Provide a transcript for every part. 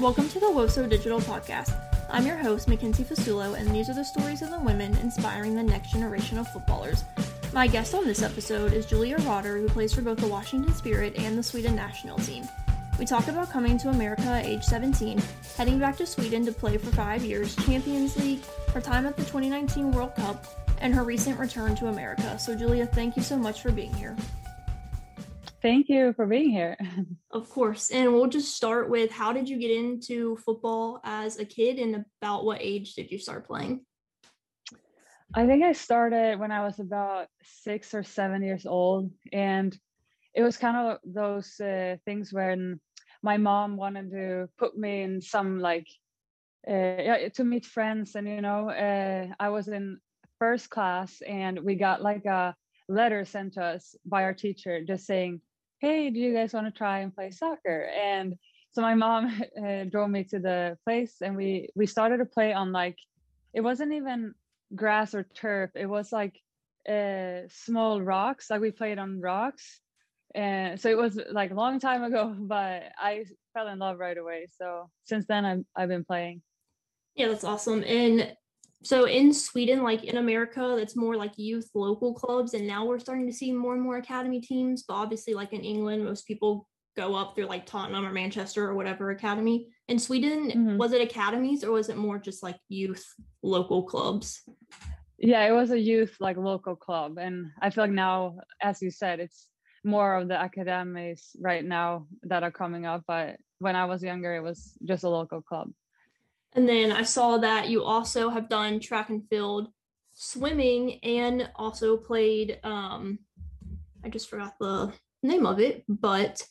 Welcome to the WOSO Digital Podcast. I'm your host, Mackenzie Fasulo, and these are the stories of the women inspiring the next generation of footballers. My guest on this episode is Julia Roddar, who plays for both the Washington Spirit and the Sweden national team. We talk about coming to America at age 17, heading back to Sweden to play for five years, Champions League, her time at the 2019 World Cup, and her recent return to America. So, Julia, thank you so much for being here. Thank you for being here. Of course. And we'll just start with how did you get into football as a kid and about what age did you start playing? I think I started when I was about six or seven years old. And it was kind of those uh, things when my mom wanted to put me in some like, uh, yeah, to meet friends. And, you know, uh, I was in first class and we got like a letter sent to us by our teacher just saying, hey, do you guys want to try and play soccer? And so my mom uh, drove me to the place and we we started to play on like it wasn't even grass or turf it was like uh, small rocks like we played on rocks and so it was like a long time ago but i fell in love right away so since then i've, I've been playing yeah that's awesome and so in Sweden, like in America, that's more like youth local clubs, and now we're starting to see more and more academy teams. But obviously, like in England, most people go up through like Tottenham or Manchester or whatever academy. In Sweden, mm-hmm. was it academies or was it more just like youth local clubs? Yeah, it was a youth like local club, and I feel like now, as you said, it's more of the academies right now that are coming up. But when I was younger, it was just a local club. And then I saw that you also have done track and field swimming and also played um I just forgot the name of it, but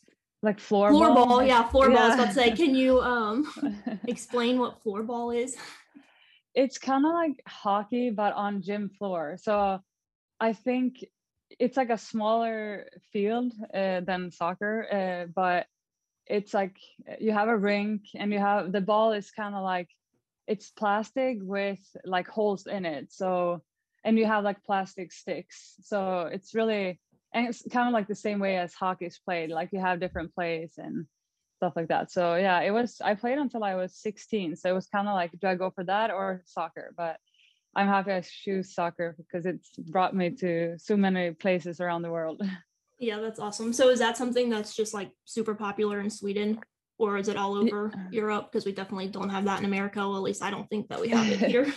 like floor ball. yeah, floor yeah. I was about to say, can you um explain what floor ball is? It's kind of like hockey, but on gym floor. So I think it's like a smaller field uh, than soccer, uh, but it's like you have a rink and you have the ball is kind of like it's plastic with like holes in it. So and you have like plastic sticks. So it's really and it's kind of like the same way as hockey is played like you have different plays and stuff like that. So yeah it was i played until i was 16 so it was kind of like do i go for that or soccer? But i'm happy i choose soccer because it's brought me to so many places around the world Yeah, that's awesome. So is that something that's just like super popular in Sweden? Or is it all over yeah. Europe? Because we definitely don't have that in America. Well, at least I don't think that we have it here.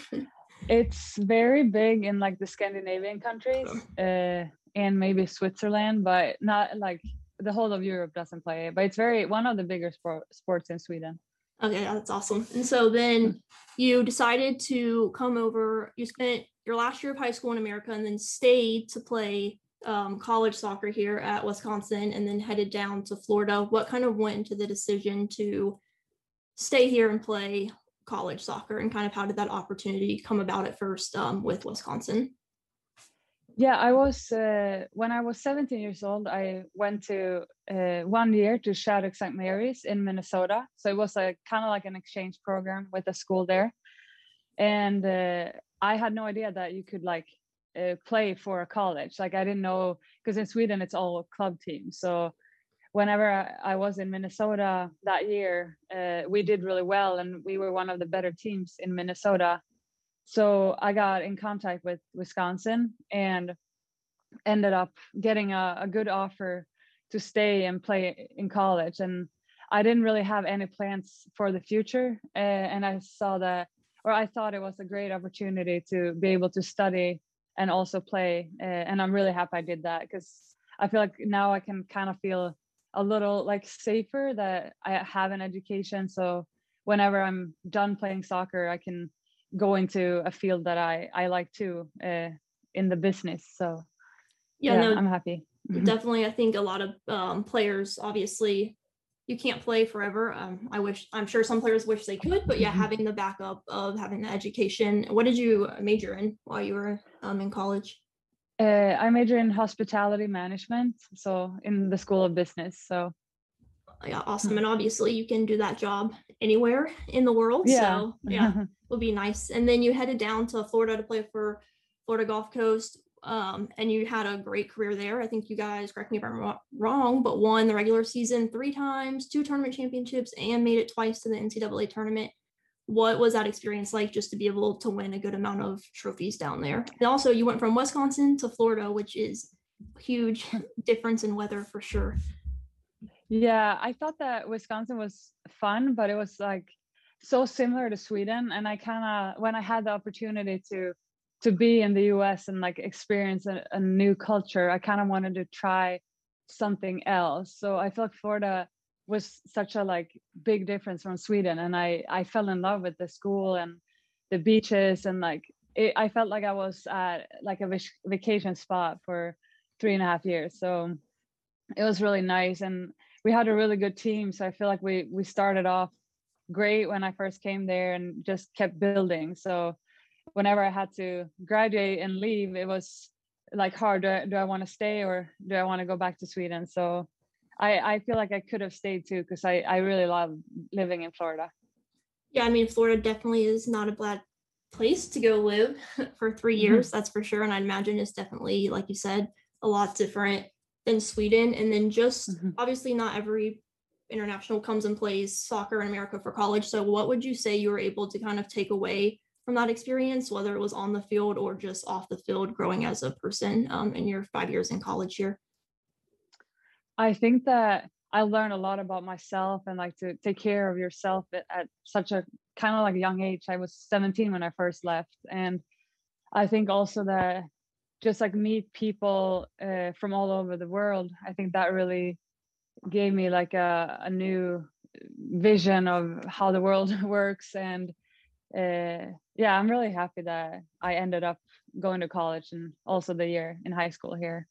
it's very big in like the Scandinavian countries uh, and maybe Switzerland, but not like the whole of Europe doesn't play it. But it's very one of the bigger sport, sports in Sweden. Okay, that's awesome. And so then you decided to come over. You spent your last year of high school in America and then stayed to play um, college soccer here at Wisconsin and then headed down to Florida. What kind of went into the decision to stay here and play college soccer and kind of how did that opportunity come about at first um, with Wisconsin? Yeah, I was uh, when I was 17 years old. I went to uh, one year to Shattuck St. Mary's in Minnesota. So it was a kind of like an exchange program with a school there, and uh, I had no idea that you could like uh, play for a college. Like I didn't know because in Sweden it's all club teams. So whenever I, I was in Minnesota that year, uh, we did really well, and we were one of the better teams in Minnesota. So I got in contact with Wisconsin and ended up getting a, a good offer to stay and play in college. And I didn't really have any plans for the future, uh, and I saw that, or I thought it was a great opportunity to be able to study and also play. Uh, and I'm really happy I did that because I feel like now I can kind of feel a little like safer that I have an education. So whenever I'm done playing soccer, I can go into a field that I I like too uh, in the business. So yeah, yeah no, I'm happy. Definitely, I think a lot of um, players obviously you can't play forever. Um, I wish, I'm sure some players wish they could, but yeah, mm-hmm. having the backup of having the education. What did you major in while you were um, in college? Uh, I major in hospitality management, so in the School of Business. So, yeah, awesome. And obviously, you can do that job anywhere in the world. Yeah. So, yeah, it would be nice. And then you headed down to Florida to play for Florida Gulf Coast. Um, and you had a great career there. I think you guys, correct me if I'm wrong, but won the regular season three times, two tournament championships, and made it twice to the NCAA tournament. What was that experience like just to be able to win a good amount of trophies down there? And also, you went from Wisconsin to Florida, which is huge difference in weather for sure. Yeah, I thought that Wisconsin was fun, but it was like so similar to Sweden. And I kind of, when I had the opportunity to to be in the US and like experience a, a new culture, I kind of wanted to try something else. So I like Florida was such a like big difference from Sweden, and I I fell in love with the school and the beaches and like it, I felt like I was at like a vacation spot for three and a half years. So it was really nice, and we had a really good team. So I feel like we we started off great when I first came there and just kept building. So whenever I had to graduate and leave, it was like hard. Do I, do I want to stay or do I want to go back to Sweden? So I, I feel like I could have stayed too because I, I really love living in Florida. Yeah, I mean, Florida definitely is not a bad place to go live for 3 mm-hmm. years, mm-hmm. that's for sure. And I imagine it's definitely, like you said, a lot different than Sweden. And then just mm-hmm. obviously, not every international comes and plays soccer in America for college. So, what would you say you were able to kind of take away from that experience, whether it was on the field or just off the field, growing as a person um, in your five years in college here? I think that I learned a lot about myself and like to take care of yourself at, at such a kind of like young age. I was 17 when I first left. And I think also that just like meet people uh, from all over the world, I think that really gave me like a, a new vision of how the world works and uh, yeah, I'm really happy that I ended up going to college and also the year in high school here.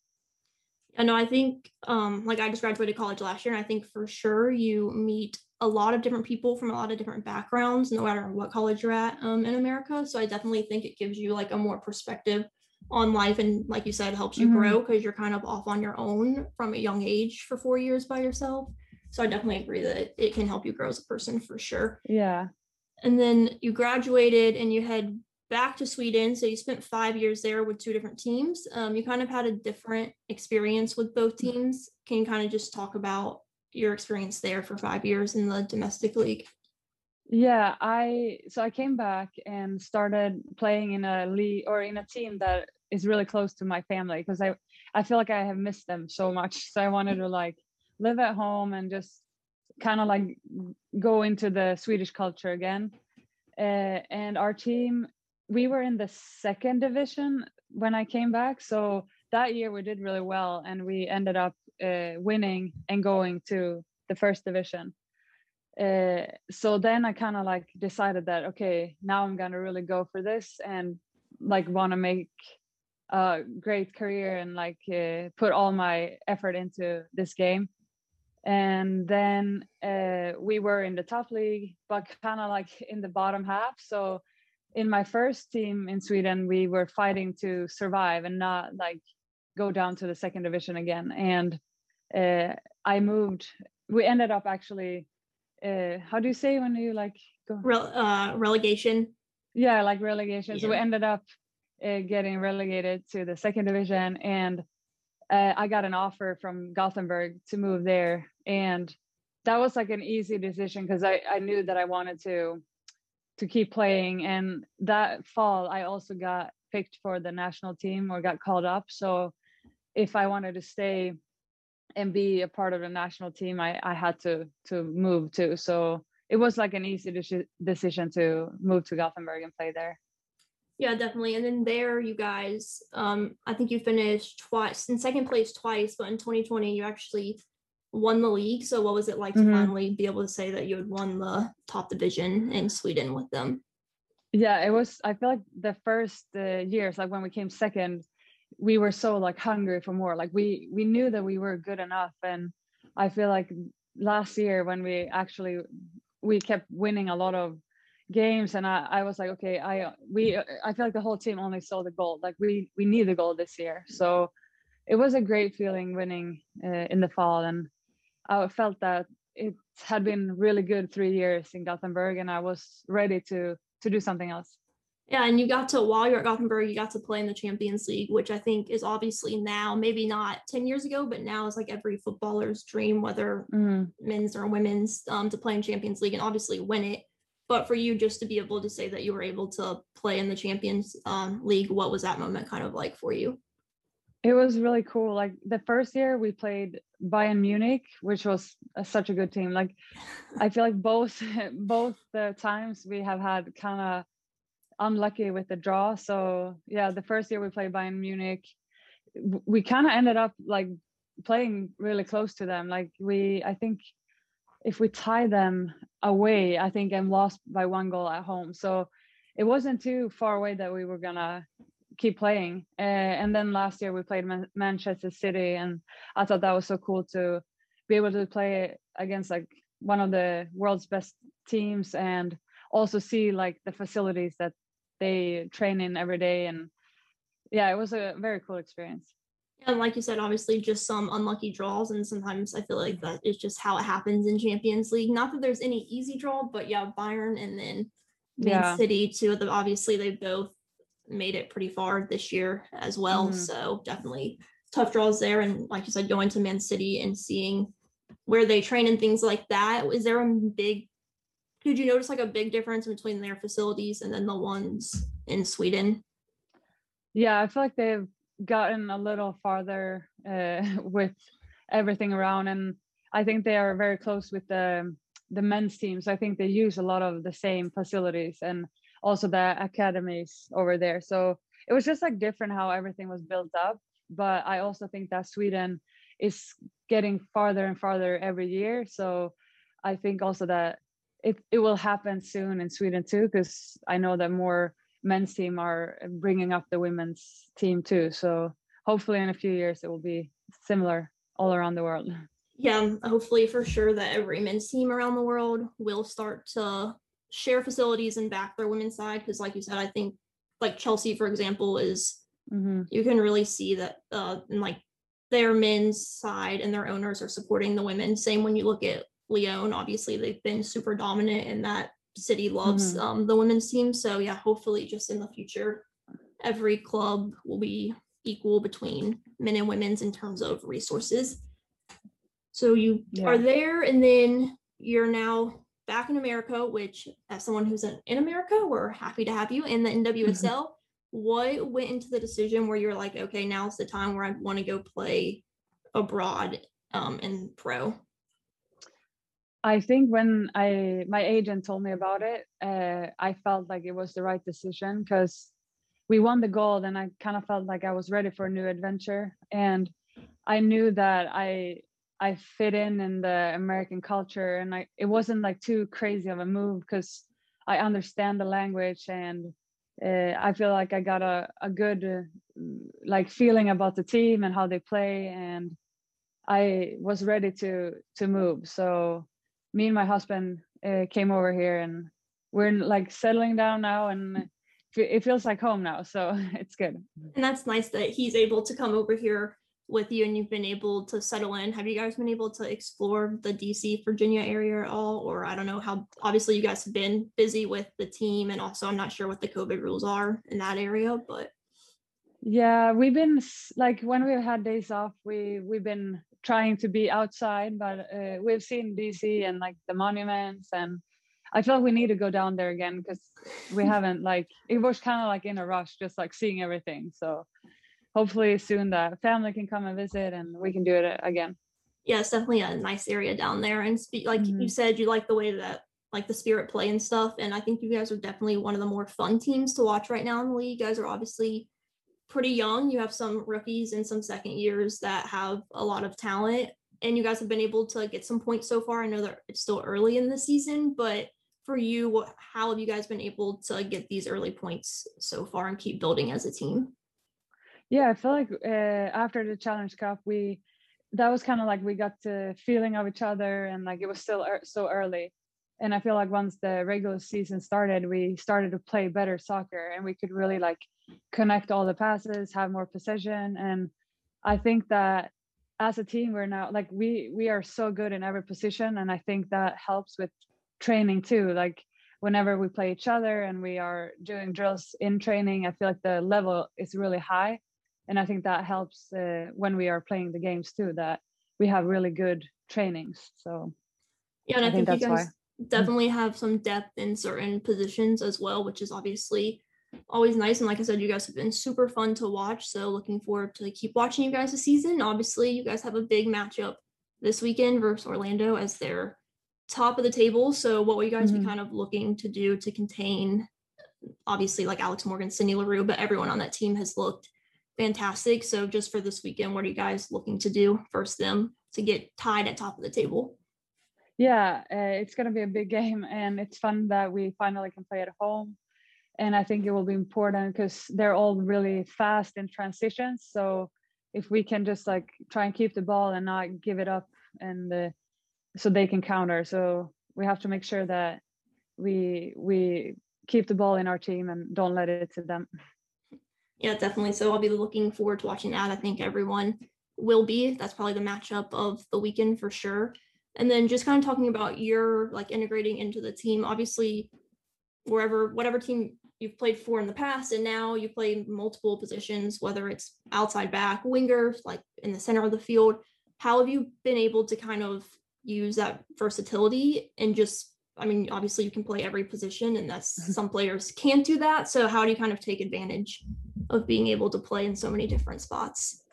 I know. I think, um, like I just graduated college last year, and I think for sure you meet a lot of different people from a lot of different backgrounds, no matter what college you're at um, in America. So I definitely think it gives you like a more perspective on life, and like you said, helps you mm-hmm. grow because you're kind of off on your own from a young age for four years by yourself. So I definitely agree that it can help you grow as a person for sure. Yeah and then you graduated and you head back to Sweden. So you spent five years there with two different teams. Um, you kind of had a different experience with both teams. Can you kind of just talk about your experience there for five years in the domestic league? Yeah, I so I came back and started playing in a league or in a team that is really close to my family because I I feel like I have missed them so much. So I wanted to like live at home and just kind of like go into the Swedish culture again. Uh, and our team, we were in the second division when I came back. So that year we did really well and we ended up uh, winning and going to the first division. Uh, so then I kind of like decided that, okay, now I'm to really go for this and like want to make a great career and like uh, put all my effort into this game and then uh, we were in the top league but kind of like in the bottom half. So in my first team in sweden we were fighting to survive and not like go down to the second division again. And uh, i moved we ended up actually uh, how do you say when you like go Rel- uh, relegation. Yeah like relegation. Yeah. so we ended up uh, getting relegated to the second division. And uh, I got an offer from Gothenburg to move there, and that was like an easy decision because I I knew that I wanted to to keep playing. And that fall, I also got picked for the national team or got called up. So if I wanted to stay and be a part of the national team, I I had to to move too. So it was like an easy de- decision to move to Gothenburg and play there. Yeah, definitely. And then there, you guys, um, I think you finished twice in second place twice, but in 2020, you actually won the league. So, what was it like mm-hmm. to finally be able to say that you had won the top division in Sweden with them? Yeah, it was. I feel like the first uh, years, like when we came second, we were so like hungry for more. Like we we knew that we were good enough, and I feel like last year when we actually we kept winning a lot of games and I, I was like okay i we i feel like the whole team only saw the goal like we we need the goal this year so it was a great feeling winning uh, in the fall and i felt that it had been really good three years in gothenburg and i was ready to to do something else Yeah, and you got to while you're at Gothenburg, you got to play in the Champions League, which I think is obviously now, maybe not 10 years ago, but now is like every footballer's dream, whether mm. men's or women's, um, to play in Champions League and obviously win it. But for you just to be able to say that you were able to play in the Champions um, League, what was that moment kind of like for you? It was really cool. Like the first year we played Bayern Munich, which was a, such a good team. Like I feel like both both the times we have had kind of unlucky with the draw. So yeah, the first year we played Bayern Munich, we kind of ended up like playing really close to them. Like we, I think if we tie them away, I think I'm lost by one goal at home. So it wasn't too far away that we were gonna keep playing. Uh, and then last year we played Man- Manchester City, and I thought that was so cool to be able to play against like one of the world's best teams and also see like the facilities that they train in every day and yeah it was a very cool experience and like you said obviously just some unlucky draws and sometimes i feel like that is just how it happens in champions league not that there's any easy draw but yeah bayern and then man yeah. city too obviously they both made it pretty far this year as well mm-hmm. so definitely tough draws there and like you said going to man city and seeing where they train and things like that is there a big did you notice like a big difference between their facilities and then the ones in Sweden? Yeah, I feel like they've gotten a little farther uh, with everything around, and I think they are very close with the the men's team. So I think they use a lot of the same facilities and also the academies over there. So it was just like different how everything was built up. But I also think that Sweden is getting farther and farther every year. So I think also that it, it will happen soon in Sweden too, because I know that more men's team are bringing up the women's team too. So hopefully in a few years it will be similar all around the world. Yeah, hopefully for sure that every men's team around the world will start to share facilities and back their women's side. Because like you said, I think like Chelsea, for example, is mm-hmm. you can really see that uh, in like their men's side and their owners are supporting the women. Same when you look at Lyon. Obviously, they've been super dominant, in that city loves mm-hmm. um, the women's team. So yeah, hopefully, just in the future, every club will be equal between men and women's in terms of resources. So you yeah. are there, and then you're now back in America. Which, as someone who's in, America, we're happy to have you in the NWSL. Mm-hmm. What went into the decision where you're like, okay, now's the time where I want to go play abroad um, in pro? I think when I my agent told me about it, uh, I felt like it was the right decision because we won the gold, and I kind of felt like I was ready for a new adventure, and I knew that I I fit in in the American culture, and I it wasn't like too crazy of a move because I understand the language and uh, I feel like I got a a good uh, like feeling about the team and how they play, and I was ready to to move. So me and my husband uh, came over here and we're like settling down now and it feels like home now so it's good. And that's nice that he's able to come over here with you and you've been able to settle in. Have you guys been able to explore the dc virginia area at all? Or i don't know how obviously you guys have been busy with the team and also i'm not sure what the covid rules are in that area but yeah we've been like when we've had days off we we've been trying to be outside, but uh, we've seen DC and like the monuments, and I feel like we need to go down there again because we haven't like it was kind of like in a rush, just like seeing everything. So hopefully soon that family can come and visit and we can do it again. Yeah, it's definitely a nice area down there, and spe- like mm-hmm. you said, you like the way that like the spirit play and stuff, and I think you guys are definitely one of the more fun teams to watch right now in the league. You guys are obviously pretty young. You have some rookies and some second years that have a lot of talent, and you guys have been able to get some points so far. I know that it's still early in the season, but for you, what, how have you guys been able to get these early points so far and keep building as a team? Yeah, I feel like uh, after the Challenge Cup, we that was kind of like we got the feeling of each other, and like it was still er- so early. And I feel like once the regular season started, we started to play better soccer, and we could really like connect all the passes, have more precision. And I think that as a team, we're now like we we are so good in every position. And I think that helps with training too. Like whenever we play each other and we are doing drills in training, I feel like the level is really high. And I think that helps uh, when we are playing the games too, that we have really good trainings. So yeah, and I, I think, think, you guys why. Definitely have some depth in certain positions as well, which is obviously always nice. And like I said, you guys have been super fun to watch. So looking forward to keep watching you guys this season. Obviously, you guys have a big matchup this weekend versus Orlando as their top of the table. So what will you guys mm-hmm. be kind of looking to do to contain obviously like Alex Morgan, Sydney Leroux, but everyone on that team has looked fantastic. So just for this weekend, what are you guys looking to do first them to get tied at top of the table? Yeah, uh, it's going to be a big game and it's fun that we finally can play at home and I think it will be important because they're all really fast in transitions. So if we can just like try and keep the ball and not give it up, and uh, so they can counter. So we have to make sure that we we keep the ball in our team and don't let it to them. Yeah, definitely. So I'll be looking forward to watching that. I think everyone will be. That's probably the matchup of the weekend for sure. And then just kind of talking about your like integrating into the team. Obviously, wherever whatever team you've played for in the past and now you play multiple positions whether it's outside back winger like in the center of the field how have you been able to kind of use that versatility and just i mean obviously you can play every position and that's mm-hmm. some players can't do that so how do you kind of take advantage of being able to play in so many different spots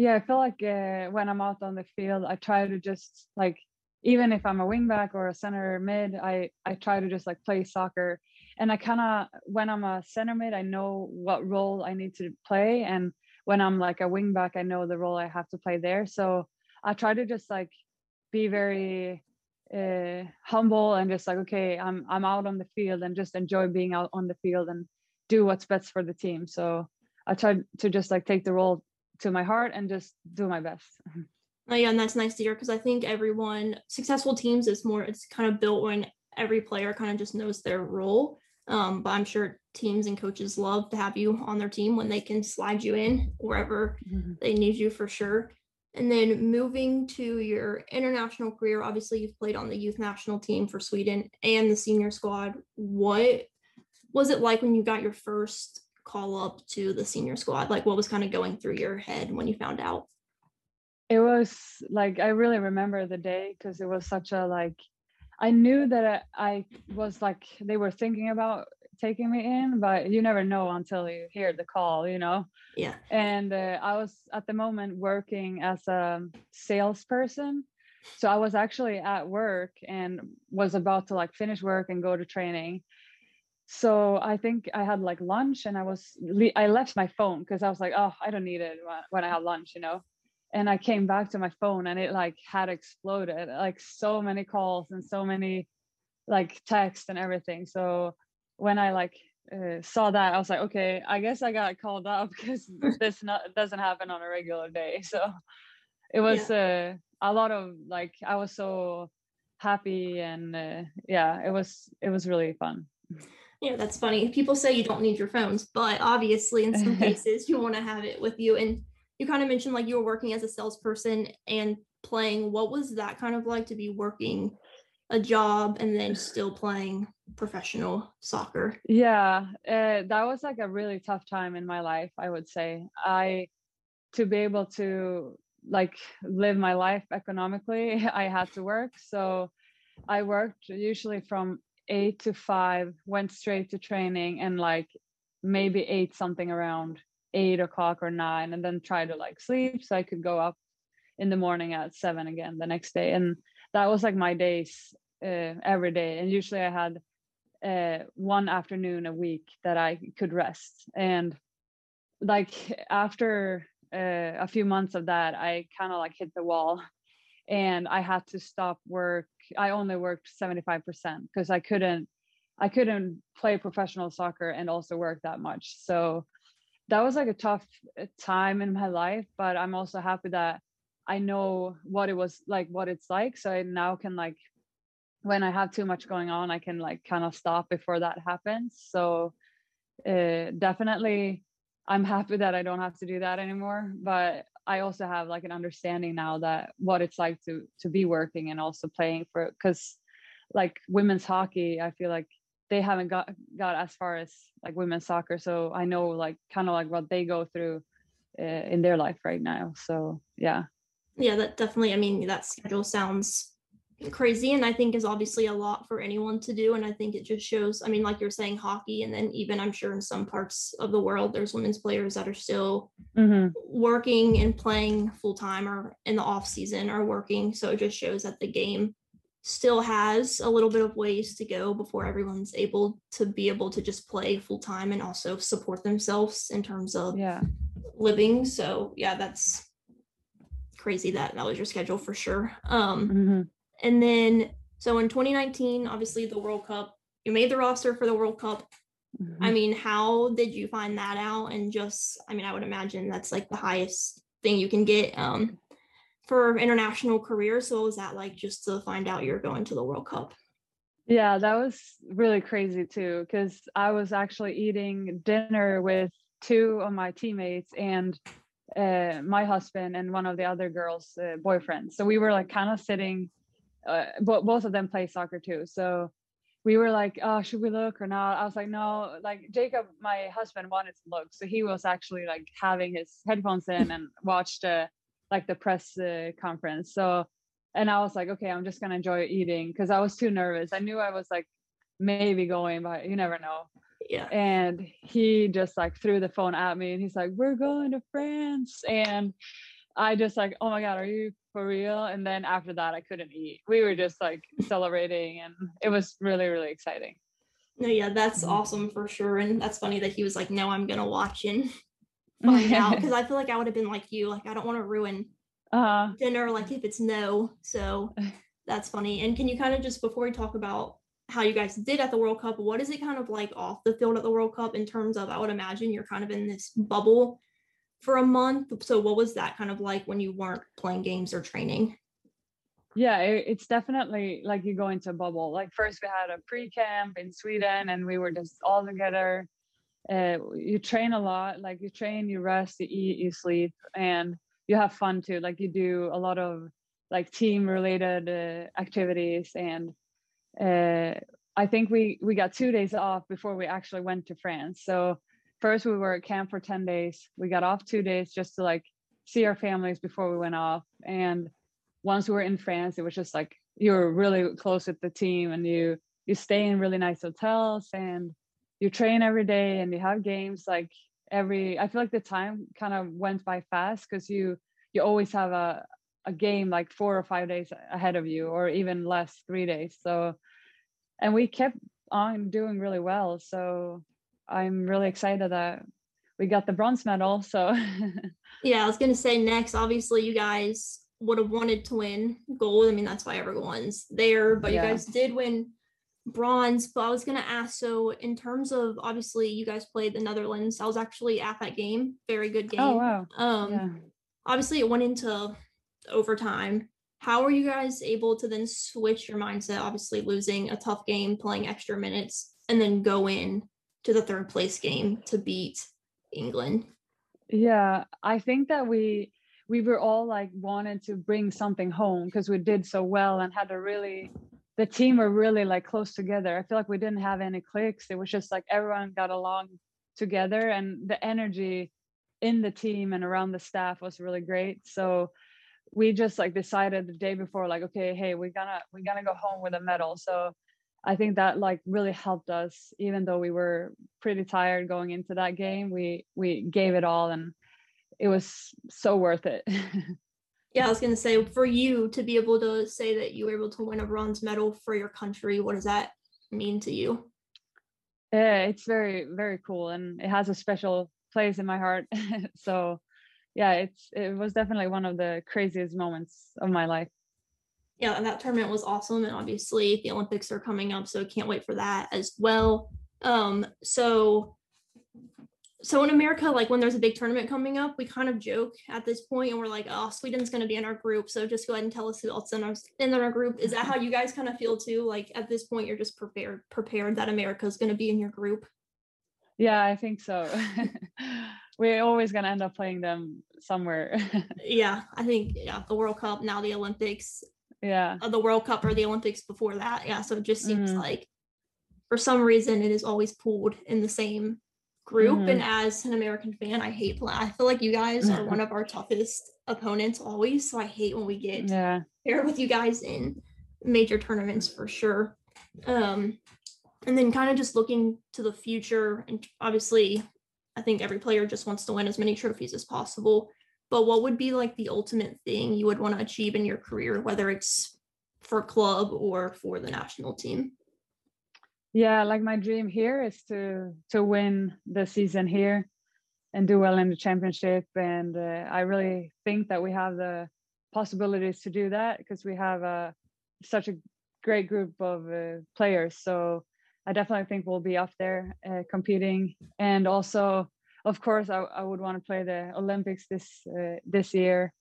yeah i feel like uh, when i'm out on the field i try to just like even if i'm a wingback or a center mid i i try to just like play soccer and I kind of when I'm a center mid, I know what role I need to play, and when I'm like a wing back, I know the role I have to play there. So I try to just like be very uh, humble and just like okay, I'm I'm out on the field and just enjoy being out on the field and do what's best for the team. So I try to just like take the role to my heart and just do my best. Oh, yeah, and that's nice to hear because I think everyone successful teams is more it's kind of built when every player kind of just knows their role. Um, but I'm sure teams and coaches love to have you on their team when they can slide you in wherever mm-hmm. they need you for sure. And then moving to your international career, obviously you've played on the youth national team for Sweden and the senior squad. What was it like when you got your first call up to the senior squad? Like what was kind of going through your head when you found out? It was like I really remember the day because it was such a like I knew that I was like they were thinking about taking me in, but you never know until you hear the call, you know. Yeah. And uh, I was at the moment working as a salesperson, so I was actually at work and was about to like finish work and go to training. So I think I had like lunch and I was I left my phone because I was like, oh, I don't need it when I have lunch, you know? And I came back to my phone and it like had exploded like so many calls and so many like texts and everything. So when I like uh, saw that I was like okay I guess I got called up because this not doesn't happen on a regular day. So it was yeah. uh, a lot of like I was so happy and uh, yeah it was it was really fun yeah that's funny people say you don't need your phones but obviously in some cases you want to have it with you and you kind of mentioned like you were working as a salesperson and playing. What was that kind of like to be working a job and then still playing professional soccer? Yeah, uh, that was like a really tough time in my life, I would say. I to be able to like live my life economically, I had to work. So I worked usually from 8 to 5, went straight to training and like maybe ate something around eight o'clock or nine and then try to like sleep so I could go up in the morning at seven again the next day. And that was like my days uh, every day. And usually I had uh, one afternoon a week that I could rest. And like after uh, a few months of that, I kind of like hit the wall and I had to stop work. I only worked 75% because I couldn't I couldn't play professional soccer and also work that much. So that was like a tough uh, time in my life but i'm also happy that i know what it was like what it's like so i now can like when i have too much going on i can like kind of stop before that happens so uh, definitely i'm happy that i don't have to do that anymore but i also have like an understanding now that what it's like to to be working and also playing for because like women's hockey, I feel like they haven't got got as far as like women's soccer. So I know like kind of like what they go through uh, in their life right now. So yeah. Yeah, that definitely. I mean, that schedule sounds crazy and i think is obviously a lot for anyone to do and i think it just shows i mean like you're saying hockey and then even i'm sure in some parts of the world there's women's players that are still mm-hmm. working and playing full time or in the off season are working so it just shows that the game still has a little bit of ways to go before everyone's able to be able to just play full time and also support themselves in terms of yeah. living so yeah that's crazy that that was your schedule for sure. Um mm-hmm and then, so in 2019, obviously the World Cup, you made the roster for the World Cup. Mm-hmm. I mean, how did you find that out? And just, I mean, I would imagine that's like the highest thing you can get um, for international careers. So was that like just to find out you're going to the World Cup? Yeah, that was really crazy too, because I was actually eating dinner with two of my teammates and uh, my husband and one of the other girls' uh, boyfriends. So we were like kind of sitting uh, but both of them play soccer too. So we were like, oh, should we look or not? I was like, no, like Jacob, my husband wanted to look. So he was actually like having his headphones in and watched uh, like the press uh, conference. So, and I was like, okay, I'm just going to enjoy eating because I was too nervous. I knew I was like maybe going, but you never know. Yeah. And he just like threw the phone at me and he's like, we're going to France. And I just like, oh my God, are you for real? And then after that, I couldn't eat. We were just like celebrating and it was really, really exciting. No, yeah, that's awesome for sure. And that's funny that he was like, no, I'm going to watch and find out. Cause I feel like I would have been like you. Like, I don't want to ruin uh-huh. dinner, like if it's no. So that's funny. And can you kind of just, before we talk about how you guys did at the World Cup, what is it kind of like off the field at the World Cup in terms of, I would imagine you're kind of in this bubble for a month. So what was that kind of like when you weren't playing games or training? Yeah, it, it's definitely like you go into a bubble. Like first we had a pre-camp in Sweden and we were just all together. Uh, you train a lot, like you train, you rest, you eat, you sleep, and you have fun too. Like you do a lot of like team related uh, activities and uh, I think we we got two days off before we actually went to France. So first we were at camp for 10 days. We got off two days just to like see our families before we went off. And once we were in france it was just like you were really close with the team and you you stay in really nice hotels and you train every day and you have games like every i feel like the time kind of went by fast because you you always have a a game like four or five days ahead of you or even less three days. So and we kept on doing really well. So I'm really excited that we got the bronze medal. So yeah, I was gonna say next. Obviously, you guys would have wanted to win gold. I mean, that's why everyone's there. But yeah. you guys did win bronze. But I was gonna ask. So in terms of obviously, you guys played the Netherlands. I was actually at that game. Very good oh, game. Oh wow. Um, yeah. obviously, it went into overtime. How are you guys able to then switch your mindset? Obviously, losing a tough game, playing extra minutes, and then go in to the third place game to beat England. Yeah, I think that we we were all like wanted to bring something home because we did so well and had a really the team were really like close together. I feel like we didn't have any cliques. It was just like everyone got along together and the energy in the team and around the staff was really great. So we just like decided the day before like okay, hey, we're gonna we're gonna go home with a medal. So I think that like really helped us, even though we were pretty tired going into that game. We we gave it all, and it was so worth it. yeah, I was gonna say for you to be able to say that you were able to win a bronze medal for your country, what does that mean to you? Yeah, it's very very cool, and it has a special place in my heart. so, yeah, it's it was definitely one of the craziest moments of my life yeah, and that tournament was awesome. And obviously the Olympics are coming up, so can't wait for that as well. Um, so so in America, like when there's a big tournament coming up, we kind of joke at this point and we're like, oh, Sweden's gonna be in our group. So just go ahead and tell us who else in our in our group. Is that how you guys kind of feel too? Like at this point, you're just prepared prepared that America's gonna be in your group. Yeah, I think so. We're always gonna end up playing them somewhere. yeah, I think yeah, the World Cup, now the Olympics yeah uh, the World Cup or the Olympics before that. Yeah, so it just seems Mhm. like for some reason it is always pooled in the same group. Mhm. And as an American fan, I hate. I feel like you guys are one of our toughest opponents always. So I hate when we get yeah paired with you guys in major tournaments for sure. Um, and then kind of just looking to the future, and obviously, I think every player just wants to win as many trophies as possible. But what would be like the ultimate thing you would want to achieve in your career, whether it's for club or for the national team? yeah like my dream here is to to win the season here and do well in the championship. And uh, i really think that we have the possibilities to do that because we have uh, such a great group of uh, players. So i definitely think we'll be up there uh, competing. And also of course i, I would want to play the olympics this uh, this year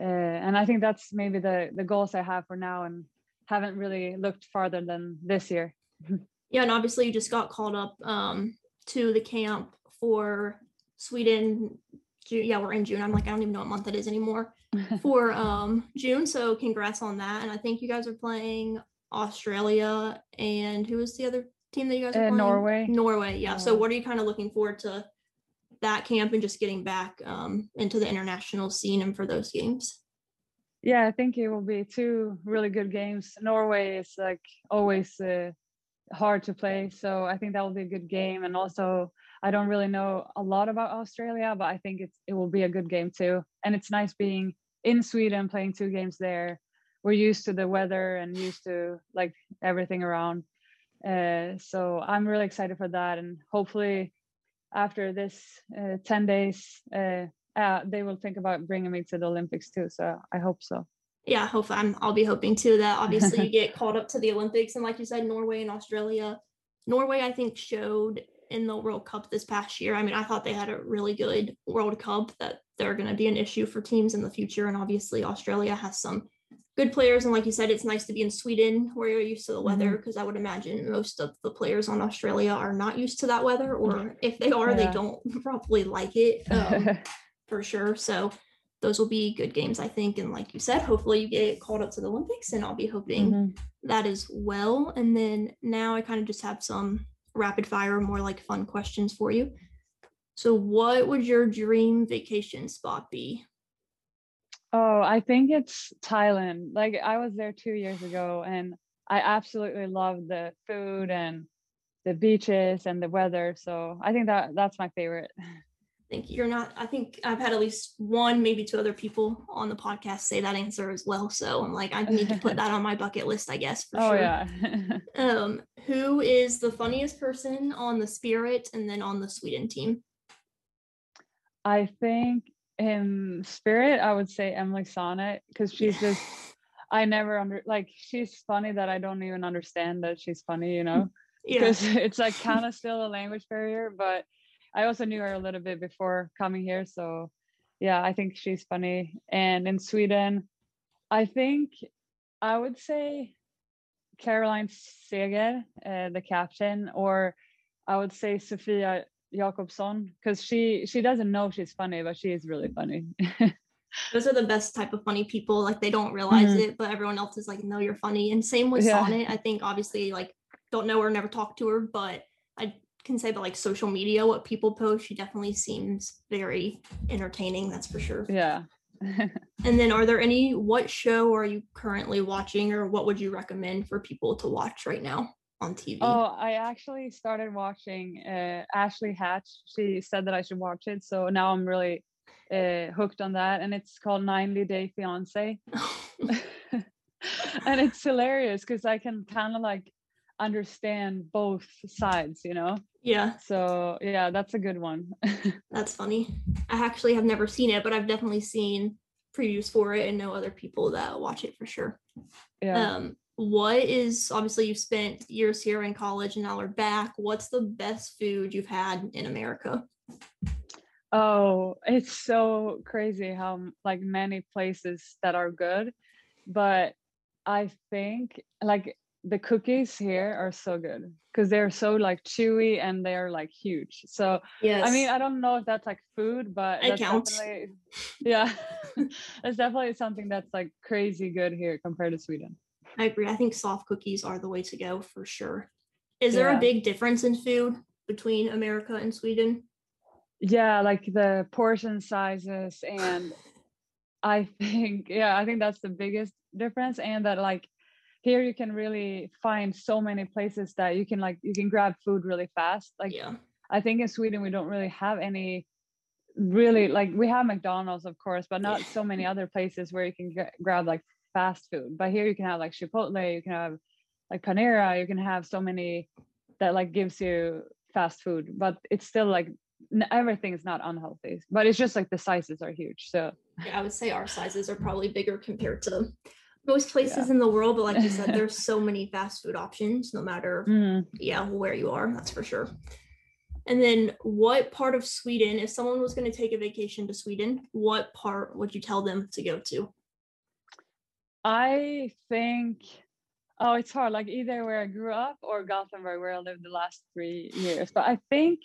uh, and i think that's maybe the the goals i have for now and haven't really looked farther than this year Yeah, and obviously you just got called up um, to the camp for Sweden. June, yeah, we're in June. I'm like, I don't even know what month it is anymore. For um, June, so congrats on that. And I think you guys are playing Australia and who was the other team that you guys are Uh, playing? Norway. Norway, yeah. So what are you kind of looking forward to that camp and just getting back um, into the international scene and for those games? Yeah, I think it will be two really good games. Norway is like always uh, hard to play, so I think that will be a good game. And also, I don't really know a lot about Australia, but I think it's it will be a good game too. And it's nice being in Sweden playing two games there. We're used to the weather and used to like everything around. Uh, so I'm really excited for that, and hopefully, after this uh, ten days, uh, uh, they will think about bringing me to the Olympics too. So I hope so. yeah, hopefully I'm, I'll be hoping too that obviously you get called up to the Olympics. And like you said, Norway and Australia. Norway, I think, showed in the World Cup this past year. I mean, I thought they had a really good World Cup that they're going to be an issue for teams in the future. And obviously, Australia has some good players. And like you said, it's nice to be in Sweden where you're used to the weather because I would imagine most of the players on Australia are not used to that weather, or if they are, they don't probably like it. Um, for sure. So those will be good games, I think. And like you said, hopefully you get called up to the Olympics, and I'll be hoping Mhm. that as well. And then now I kind of just have some rapid fire, more like fun questions for you. So, what would your dream vacation spot be? Oh, I think it's Thailand. Like I was there two years ago and I absolutely love the food and the beaches and the weather. So I think that that's my favorite. I think you're not, I think I've had at least one, maybe two other people on the podcast say that answer as well. So I'm like, I need to put that on my bucket list, I guess. For oh sure. yeah. Um, who is the funniest person on the Spirit and then on the Sweden team? I think in spirit I would say Emily Sonnett because she's just I never under like she's funny that I don't even understand that she's funny, you know. Yeah. because it's like kind of still a language barrier but i also knew her a little bit before coming here so yeah i think she's funny and in sweden i think i would say caroline seger uh, the captain or i would say sofia jakobsson because she she doesn't know she's funny but she is really funny Those are the best type of funny people. Like they don't realize Mhm. it, but everyone else is like, no, you're funny. And same with Yeah. Sonnett. I think obviously like don't know her, never talked to her, but I can say about like social media, what people post, she definitely seems very entertaining, that's for sure. yeah And then are there any what show are you currently watching or what would you recommend for people to watch right now on TV? Oh, I actually started watching uh, Ashley Hatch. She said that I should watch it, so now I'm really uh, hooked on that. And it's called 90 Day Fiance, and it's hilarious because I can kind of like understand both sides, you know. yeah, So yeah, that's a good one. that's funny. I actually have never seen it, but I've definitely seen previews for it and know other people that watch it for sure. yeah. um what is obviously you've spent years here in college and now we're back what's the best food you've had in america Oh, it's so crazy how like many places that are good, but I think like the cookies here are so good because they're so like chewy and they're like huge. So Yes. I mean, I don't know if that's like food, but It that's counts. definitely yeah, it's definitely something that's like crazy good here compared to Sweden. I agree. I think soft cookies are the way to go for sure. Is there a big difference in food between America and Sweden? Yeah, like the portion sizes and I think yeah, I think that's the biggest difference and that like here you can really find so many places that you can like you can grab food really fast. Like yeah. I think in Sweden we don't really have any really like we have McDonald's of course, but not so many other places where you can gra- grab like fast food. But here you can have like Chipotle, you can have like Panera, you can have so many that like gives you fast food, but it's still like everything is not unhealthy. But it's just like the sizes are huge. So Yeah, I would say our sizes are probably bigger compared to most places in the world. But like you said, there's so many fast food options, no matter mm, yeah where you are. That's for sure. And then, what part of Sweden, if someone was going to take a vacation to Sweden, what part would you tell them to go to? I think oh it's hard like either where I grew up or Gothenburg where I lived the last three years. But I think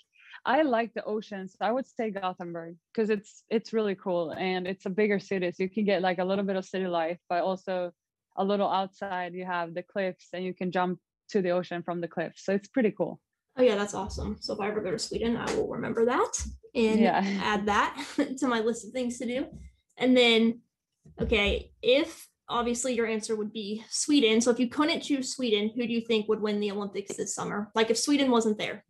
I like the oceans. So I would say Gothenburg because it's it's really cool and it's a bigger city, so you can get like a little bit of city life, but also a little outside. You have the cliffs and you can jump to the ocean from the cliffs, so it's pretty cool. Oh yeah, that's awesome. So if I ever go to Sweden, I will remember that and Yeah. add that to my list of things to do. And then, okay, if obviously your answer would be Sweden. So if you couldn't choose Sweden, who do you think would win the Olympics this summer? Like if Sweden wasn't there.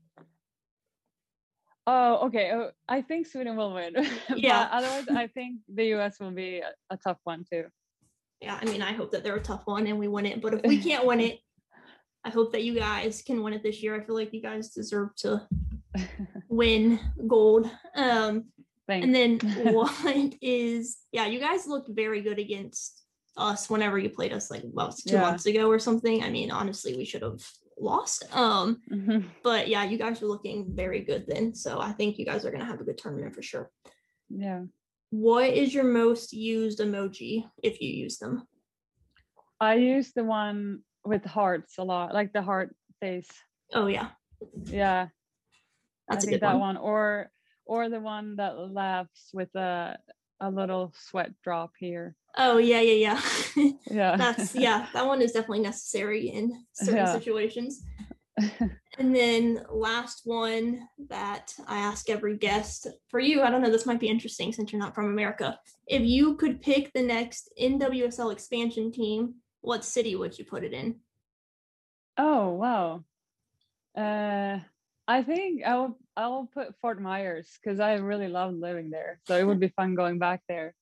Oh, okay. Oh, I think Sweden will win. Yeah. otherwise, I think the US will be a, a tough one too. Yeah, I mean, I hope that they're a tough one and we win it. But if we can't win it, I hope that you guys can win it this year. I feel like you guys deserve to win gold. Um, Thanks. And then what is yeah, you guys looked very good against us whenever you played us like about two Yeah. months ago or something. I mean, honestly, we should have lost. Um, Mhm. but yeah, you guys were looking very good then. So I think you guys are gonna have a good tournament for sure. Yeah. What is your most used emoji if you use them? I use the one with hearts a lot, like the heart face. Oh yeah, Yeah, that's I think good that one. one. or or the one that laughs with a a little sweat drop here. Oh yeah, yeah, yeah. Yeah, that's yeah, that one is definitely necessary in certain Yeah. situations. And then last one that I ask every guest for you, I don't know, this might be interesting since you're not from America. If you could pick the next NWSL expansion team, what city would you put it in? oh wow. Uh, I think I will I will put Fort Myers because I really loved living there, so it would be fun going back there.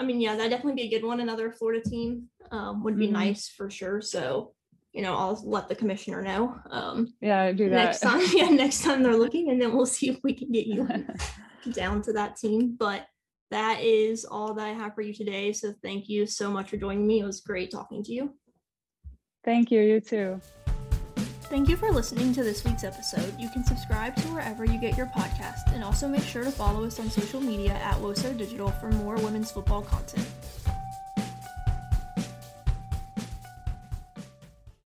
I mean, yeah, that'd definitely be a good one. Another Florida team um, would be Mhm. nice for sure. So, you know, I'll let the commissioner know um, Yeah, do that next time. Yeah, next time they're looking, and then we'll see if we can get you down to that team. But that is all that I have for you today. So thank you so much for joining me. It was great talking to you. Thank you. You too. Thank you for listening to this week's episode. You can subscribe to wherever you get your podcast and also make sure to follow us on social media at WOSO Digital for more women's football content.